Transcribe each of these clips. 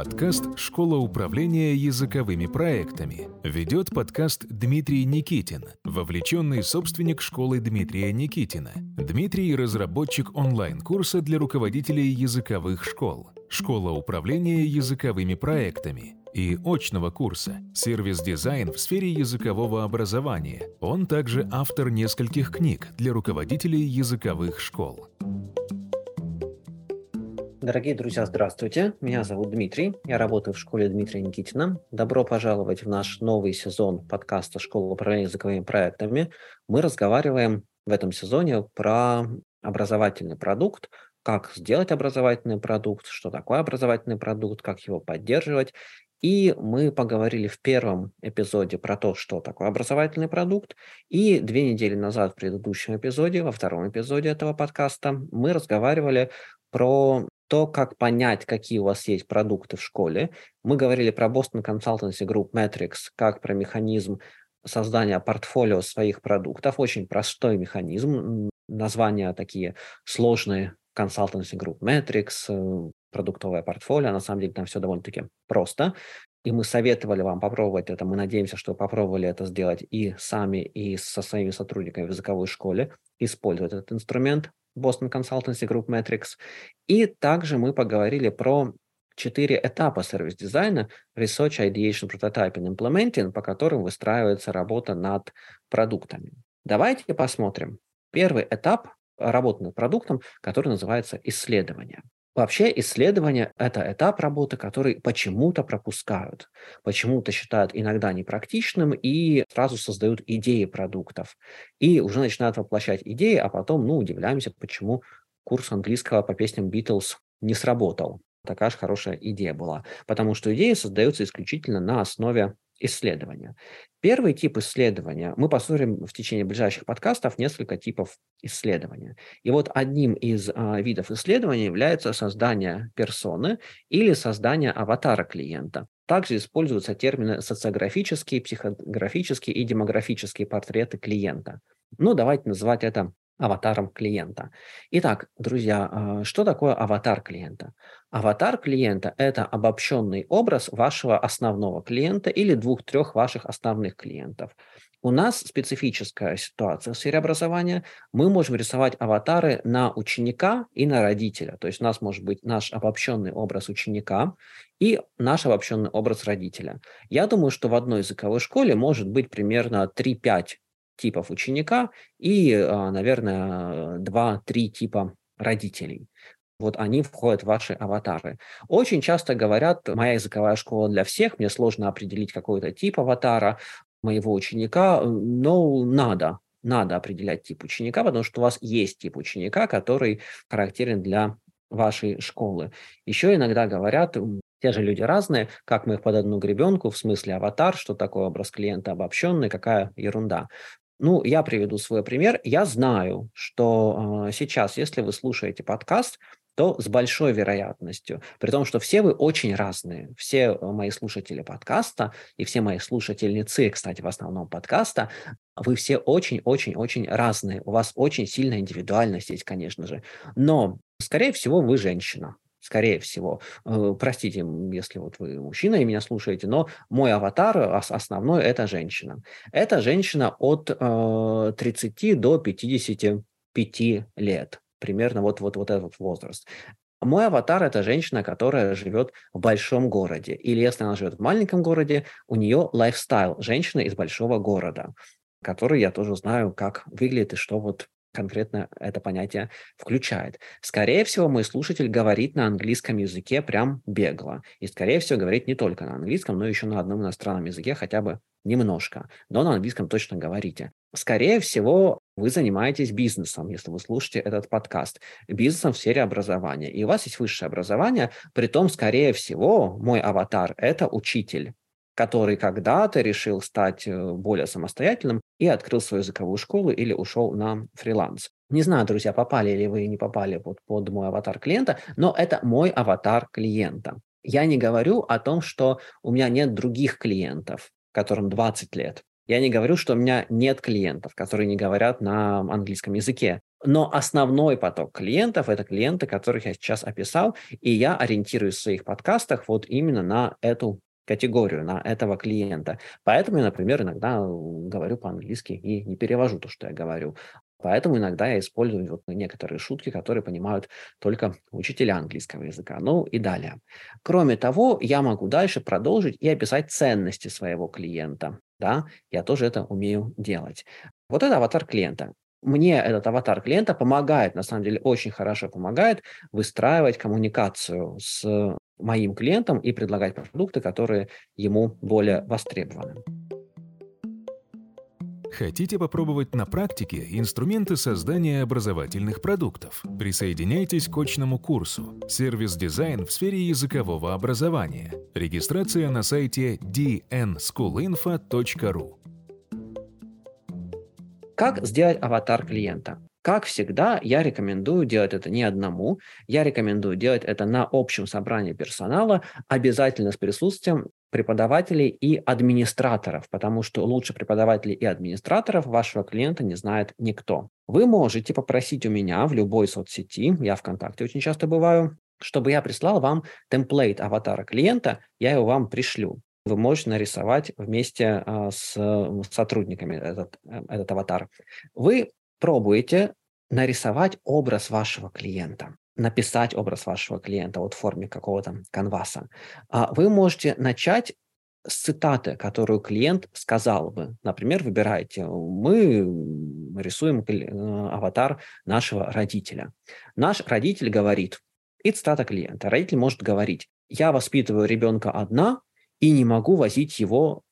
Подкаст «Школа управления языковыми проектами». Ведет подкаст Дмитрий Никитин, вовлеченный собственник школы Дмитрия Никитина. Дмитрий – разработчик онлайн-курса для руководителей языковых школ. Школа управления языковыми проектами и очного курса «Сервис-дизайн в сфере языкового образования». Он также автор нескольких книг для руководителей языковых школ. Дорогие друзья, здравствуйте. Меня зовут Дмитрий. Я работаю в школе Дмитрия Никитина. Добро пожаловать в наш новый сезон подкаста «Школа управления языковыми проектами». Мы разговариваем в этом сезоне про образовательный продукт, как сделать образовательный продукт, что такое образовательный продукт, как его поддерживать. И мы поговорили в первом эпизоде про то, что такое образовательный продукт. И две недели назад в предыдущем эпизоде, во втором эпизоде этого подкаста, мы разговаривали про то, как понять, какие у вас есть продукты в школе. Мы говорили про Boston Consultancy Group Metrics, как про механизм создания портфолио своих продуктов. Очень простой механизм. Названия такие сложные. Consultancy Group Metrics, э, продуктовое портфолио. На самом деле там все довольно-таки просто. И мы советовали вам попробовать это. Мы надеемся, что вы попробовали это сделать и сами, и со своими сотрудниками в языковой школе, использовать этот инструмент. Boston Consultancy Group Metrics. И также мы поговорили про четыре этапа сервис-дизайна Research, Ideation, Prototyping, Implementing, по которым выстраивается работа над продуктами. Давайте посмотрим. Первый этап работы над продуктом, который называется исследование. Вообще исследование – это этап работы, который почему-то пропускают, почему-то считают иногда непрактичным и сразу создают идеи продуктов. И уже начинают воплощать идеи, а потом, ну, удивляемся, почему курс английского по песням Битлз не сработал. Такая же хорошая идея была. Потому что идеи создаются исключительно на основе исследования. Первый тип исследования, мы посмотрим в течение ближайших подкастов несколько типов исследования. И вот одним из а, видов исследования является создание персоны или создание аватара клиента. Также используются термины социографические, психографические и демографические портреты клиента. Ну, давайте называть это аватаром клиента. Итак, друзья, а, что такое аватар клиента? Аватар клиента – это обобщенный образ вашего основного клиента или двух-трех ваших основных клиентов. У нас специфическая ситуация в сфере образования. Мы можем рисовать аватары на ученика и на родителя. То есть у нас может быть наш обобщенный образ ученика и наш обобщенный образ родителя. Я думаю, что в одной языковой школе может быть примерно 3-5 типов ученика и, а, наверное, 2-3 типа родителей. Вот они входят в ваши аватары. Очень часто говорят, моя языковая школа для всех, мне сложно определить какой-то тип аватара моего ученика, но надо, надо определять тип ученика, потому что у вас есть тип ученика, который характерен для вашей школы. Еще иногда говорят, те же люди разные, как мы их под одну гребенку, в смысле аватар, что такое образ клиента обобщенный, какая ерунда. Ну, я приведу свой пример. Я знаю, что э, сейчас, если вы слушаете подкаст, то с большой вероятностью, при том, что все вы очень разные, все э, мои слушатели подкаста и все мои слушательницы, кстати, в основном подкаста, вы все очень-очень-очень разные, у вас очень сильная индивидуальность есть, конечно же, но, скорее всего, вы женщина, скорее всего. Э, простите, если вот вы мужчина и меня слушаете, но мой аватар основной – это женщина. Это женщина от 30 э, до 55 лет. Примерно вот, вот, вот этот возраст. Мой аватар – это женщина, которая живет в большом городе. Или если она живет в маленьком городе, у нее лайфстайл – женщина из большого города, который я тоже знаю, как выглядит и что вот конкретно это понятие включает. Скорее всего, мой слушатель говорит на английском языке прям бегло. И, скорее всего, говорит не только на английском, но еще на одном иностранном языке хотя бы немножко. Но на английском точно говорите. Скорее всего, вы занимаетесь бизнесом, если вы слушаете этот подкаст. Бизнесом в сфере образования. И у вас есть высшее образование. при том скорее всего, мой аватар – это учитель который когда-то решил стать э, более самостоятельным и открыл свою языковую школу или ушел на фриланс. Не знаю, друзья, попали ли вы, не попали под, под мой аватар клиента, но это мой аватар клиента. Я не говорю о том, что у меня нет других клиентов, которым 20 лет. Я не говорю, что у меня нет клиентов, которые не говорят на английском языке. Но основной поток клиентов – это клиенты, которых я сейчас описал, и я ориентируюсь в своих подкастах вот именно на эту категорию, на этого клиента. Поэтому я, например, иногда говорю по-английски и не перевожу то, что я говорю. Поэтому иногда я использую вот некоторые шутки, которые понимают только учителя английского языка. Ну и далее. Кроме того, я могу дальше продолжить и описать ценности своего клиента. Да, я тоже это умею делать. Вот это аватар клиента. Мне этот аватар клиента помогает, на самом деле очень хорошо помогает выстраивать коммуникацию с моим клиентом и предлагать продукты, которые ему более востребованы. Хотите попробовать на практике инструменты создания образовательных продуктов? Присоединяйтесь к очному курсу «Сервис-дизайн в сфере языкового образования». Регистрация на сайте dnschoolinfo.ru Как сделать аватар клиента? Как всегда, я рекомендую делать это не одному, я рекомендую делать это на общем собрании персонала, обязательно с присутствием преподавателей и администраторов, потому что лучше преподавателей и администраторов вашего клиента не знает никто. Вы можете попросить у меня в любой соцсети, я ВКонтакте очень часто бываю, чтобы я прислал вам темплейт аватара клиента, я его вам пришлю. Вы можете нарисовать вместе а, с сотрудниками этот, э, этот аватар. Вы пробуете нарисовать образ вашего клиента написать образ вашего клиента вот в форме какого-то канваса, а вы можете начать с цитаты, которую клиент сказал бы. Например, выбираете, мы рисуем э, аватар нашего родителя. Наш родитель говорит, и цитата клиента. Родитель может говорить, я воспитываю ребенка одна и не могу возить его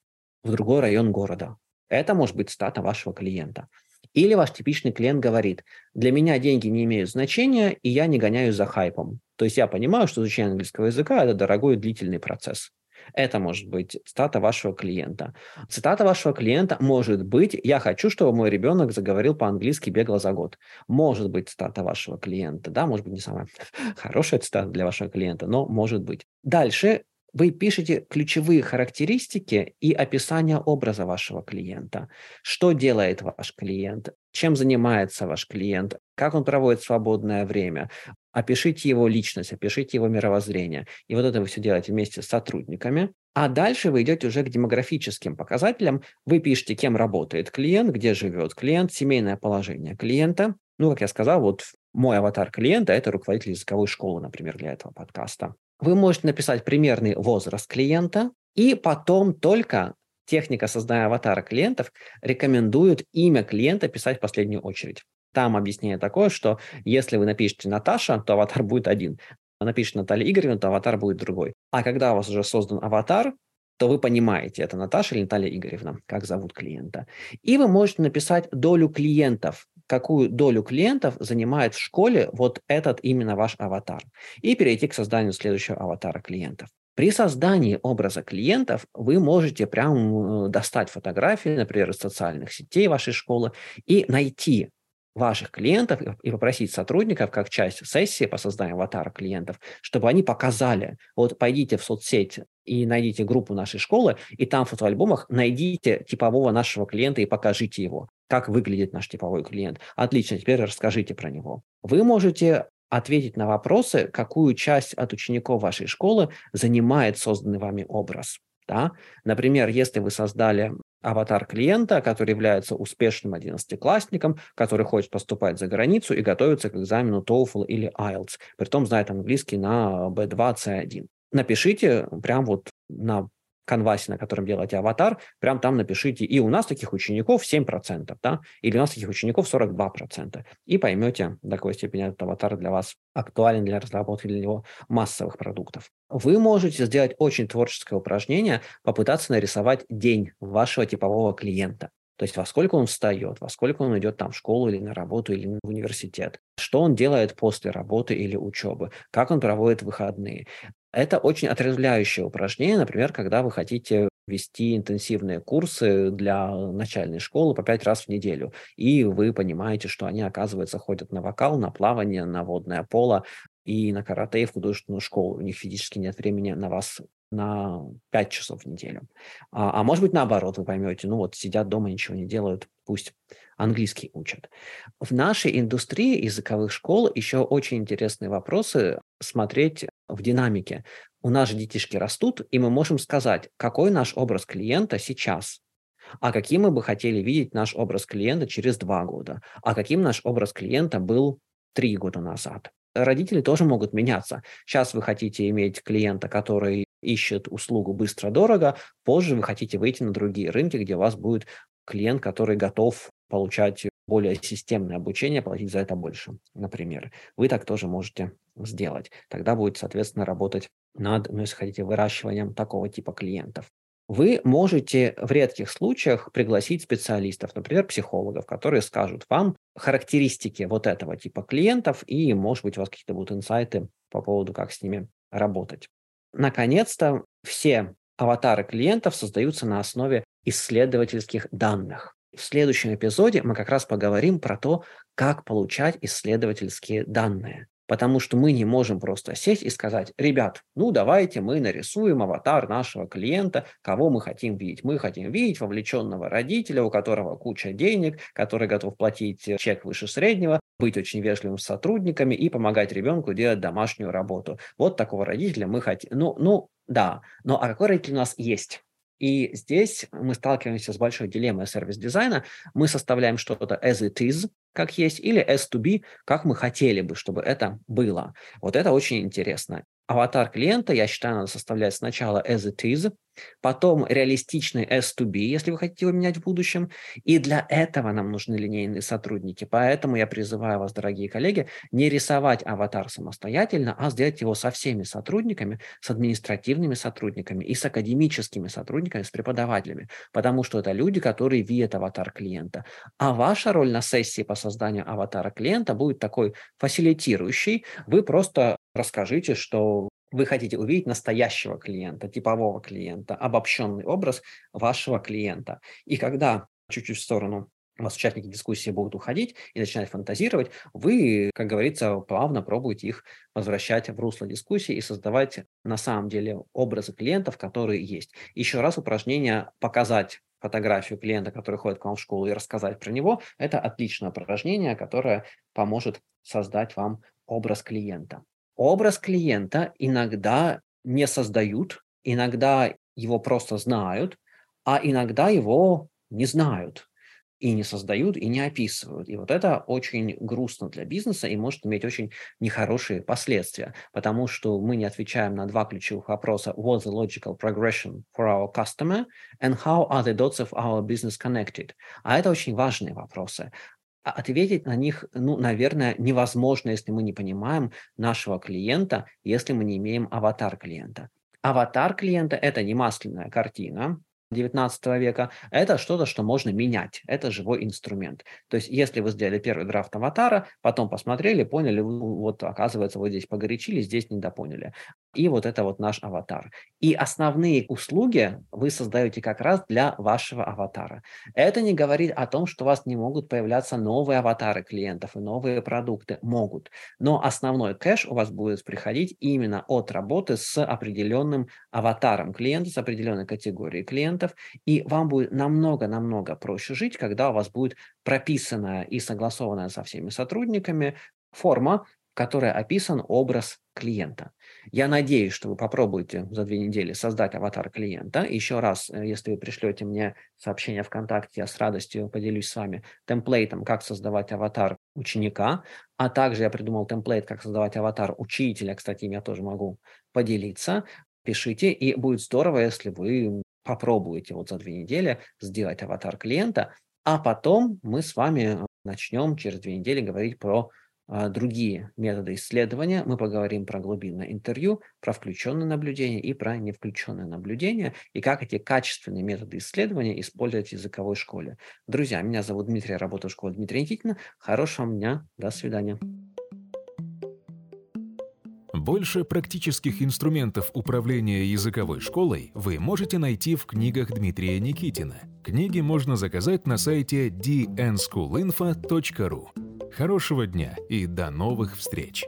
в другой район города. Это может быть цитата вашего клиента. Или ваш типичный клиент говорит, для меня деньги не имеют значения, и я не гоняюсь за хайпом. То есть я понимаю, что изучение английского языка – это дорогой и длительный процесс. Это может быть цитата вашего клиента. Цитата вашего клиента может быть «Я хочу, чтобы мой ребенок заговорил по-английски бегло за год». Может быть цитата вашего клиента. Да, может быть, не самая хорошая цитата для вашего клиента, но может быть. Дальше вы пишете ключевые характеристики и описание образа вашего клиента. Что делает ваш клиент? Чем занимается ваш клиент? Как он проводит свободное время? Опишите его личность, опишите его мировоззрение. И вот это вы все делаете вместе с сотрудниками. А дальше вы идете уже к демографическим показателям. Вы пишете, кем работает клиент, где живет клиент, семейное положение клиента. Ну, как я сказал, вот мой аватар клиента – это руководитель языковой школы, например, для этого подкаста. Вы можете написать примерный возраст клиента, и потом только техника создания аватара клиентов рекомендует имя клиента писать в последнюю очередь. Там объяснение такое, что если вы напишете Наташа, то аватар будет один. Напишите Наталья Игоревна, то аватар будет другой. А когда у вас уже создан аватар, то вы понимаете, это Наташа или Наталья Игоревна, как зовут клиента. И вы можете написать долю клиентов какую долю клиентов занимает в школе вот этот именно ваш аватар, и перейти к созданию следующего аватара клиентов. При создании образа клиентов вы можете прям э, достать фотографии, например, из социальных сетей вашей школы и найти ваших клиентов и попросить сотрудников, как часть сессии по созданию аватара клиентов, чтобы они показали, вот пойдите в соцсеть и найдите группу нашей школы, и там в фотоальбомах найдите типового нашего клиента и покажите его. Как выглядит наш типовой клиент? Отлично, теперь расскажите про него. Вы можете ответить на вопросы, какую часть от учеников вашей школы занимает созданный вами образ. Да? Например, если вы создали аватар клиента, который является успешным одиннадцатиклассником, который хочет поступать за границу и готовится к экзамену TOEFL или IELTS, при том знает английский на B2, C1. Напишите прям вот на канвасе, на котором делаете аватар, прям там напишите, и у нас таких учеников 7%, да, или у нас таких учеников 42%, и поймете, до какой степени этот аватар для вас актуален для разработки для него массовых продуктов. Вы можете сделать очень творческое упражнение, попытаться нарисовать день вашего типового клиента. То есть во сколько он встает, во сколько он идет там в школу или на работу или в университет, что он делает после работы или учебы, как он проводит выходные. Это очень отрезвляющее упражнение, например, когда вы хотите вести интенсивные курсы для начальной школы по пять раз в неделю, и вы понимаете, что они, оказывается, ходят на вокал, на плавание, на водное поло и на карате, и в художественную школу. У них физически нет времени на вас на 5 часов в неделю. А, а может быть, наоборот, вы поймете, ну вот сидят дома, ничего не делают, пусть английский учат. В нашей индустрии языковых школ еще очень интересные вопросы смотреть в динамике. У нас же детишки растут, и мы можем сказать, какой наш образ клиента сейчас, а каким мы бы хотели видеть наш образ клиента через два года, а каким наш образ клиента был три года назад. Родители тоже могут меняться. Сейчас вы хотите иметь клиента, который ищет услугу быстро-дорого, позже вы хотите выйти на другие рынки, где у вас будет клиент, который готов получать более системное обучение, платить за это больше, например. Вы так тоже можете сделать. Тогда будет, соответственно, работать над, ну, если хотите, выращиванием такого типа клиентов. Вы можете в редких случаях пригласить специалистов, например, психологов, которые скажут вам характеристики вот этого типа клиентов, и, может быть, у вас какие-то будут инсайты по поводу, как с ними работать. Наконец-то все аватары клиентов создаются на основе исследовательских данных. В следующем эпизоде мы как раз поговорим про то, как получать исследовательские данные. Потому что мы не можем просто сесть и сказать, ребят, ну давайте мы нарисуем аватар нашего клиента, кого мы хотим видеть. Мы хотим видеть вовлеченного родителя, у которого куча денег, который готов платить чек выше среднего, быть очень вежливым с сотрудниками и помогать ребенку делать домашнюю работу. Вот такого родителя мы хотим. Ну, ну да, но а какой родитель у нас есть? И здесь мы сталкиваемся с большой дилеммой сервис-дизайна. Мы составляем что-то as it is, как есть, или as to be, как мы хотели бы, чтобы это было. Вот это очень интересно. Аватар клиента, я считаю, надо составлять сначала as it is, потом реалистичный S2B, если вы хотите его менять в будущем. И для этого нам нужны линейные сотрудники. Поэтому я призываю вас, дорогие коллеги, не рисовать аватар самостоятельно, а сделать его со всеми сотрудниками, с административными сотрудниками и с академическими сотрудниками, с преподавателями, потому что это люди, которые видят аватар клиента. А ваша роль на сессии по созданию аватара клиента будет такой фасилитирующий. Вы просто расскажите, что вы хотите увидеть настоящего клиента, типового клиента, обобщенный образ вашего клиента. И когда чуть-чуть в сторону у вас участники дискуссии будут уходить и начинать фантазировать, вы, как говорится, плавно пробуете их возвращать в русло дискуссии и создавать на самом деле образы клиентов, которые есть. Еще раз упражнение показать фотографию клиента, который ходит к вам в школу, и рассказать про него, это отличное упражнение, которое поможет создать вам образ клиента. Образ клиента иногда не создают, иногда его просто знают, а иногда его не знают и не создают, и не описывают. И вот это очень грустно для бизнеса и может иметь очень нехорошие последствия, потому что мы не отвечаем на два ключевых вопроса. What's the logical progression for our customer and how are the dots of our business connected? А это очень важные вопросы. А ответить на них, ну, наверное, невозможно, если мы не понимаем нашего клиента, если мы не имеем аватар клиента. Аватар клиента – это не масляная картина, 19 века, это что-то, что можно менять. Это живой инструмент. То есть, если вы сделали первый драфт аватара, потом посмотрели, поняли, вот оказывается, вот здесь погорячили, здесь недопоняли. И вот это вот наш аватар. И основные услуги вы создаете как раз для вашего аватара. Это не говорит о том, что у вас не могут появляться новые аватары клиентов и новые продукты. Могут. Но основной кэш у вас будет приходить именно от работы с определенным аватаром клиента, с определенной категорией клиентов, и вам будет намного-намного проще жить, когда у вас будет прописанная и согласованная со всеми сотрудниками форма, в которой описан образ клиента. Я надеюсь, что вы попробуете за две недели создать аватар клиента. Еще раз, э, если вы пришлете мне сообщение ВКонтакте, я с радостью поделюсь с вами темплейтом, как создавать аватар ученика, а также я придумал темплейт, как создавать аватар учителя, кстати, я тоже могу поделиться. Пишите, и будет здорово, если вы попробуете вот за две недели сделать аватар клиента, а потом мы с вами начнем через две недели говорить про другие методы исследования. Мы поговорим про глубинное интервью, про включенное наблюдение и про невключенное наблюдение, и как эти качественные методы исследования использовать в языковой школе. Друзья, меня зовут Дмитрий, я работаю в школе Дмитрия Никитина. Хорошего дня, до свидания. Больше практических инструментов управления языковой школой вы можете найти в книгах Дмитрия Никитина. Книги можно заказать на сайте dnschoolinfo.ru. Хорошего дня и до новых встреч!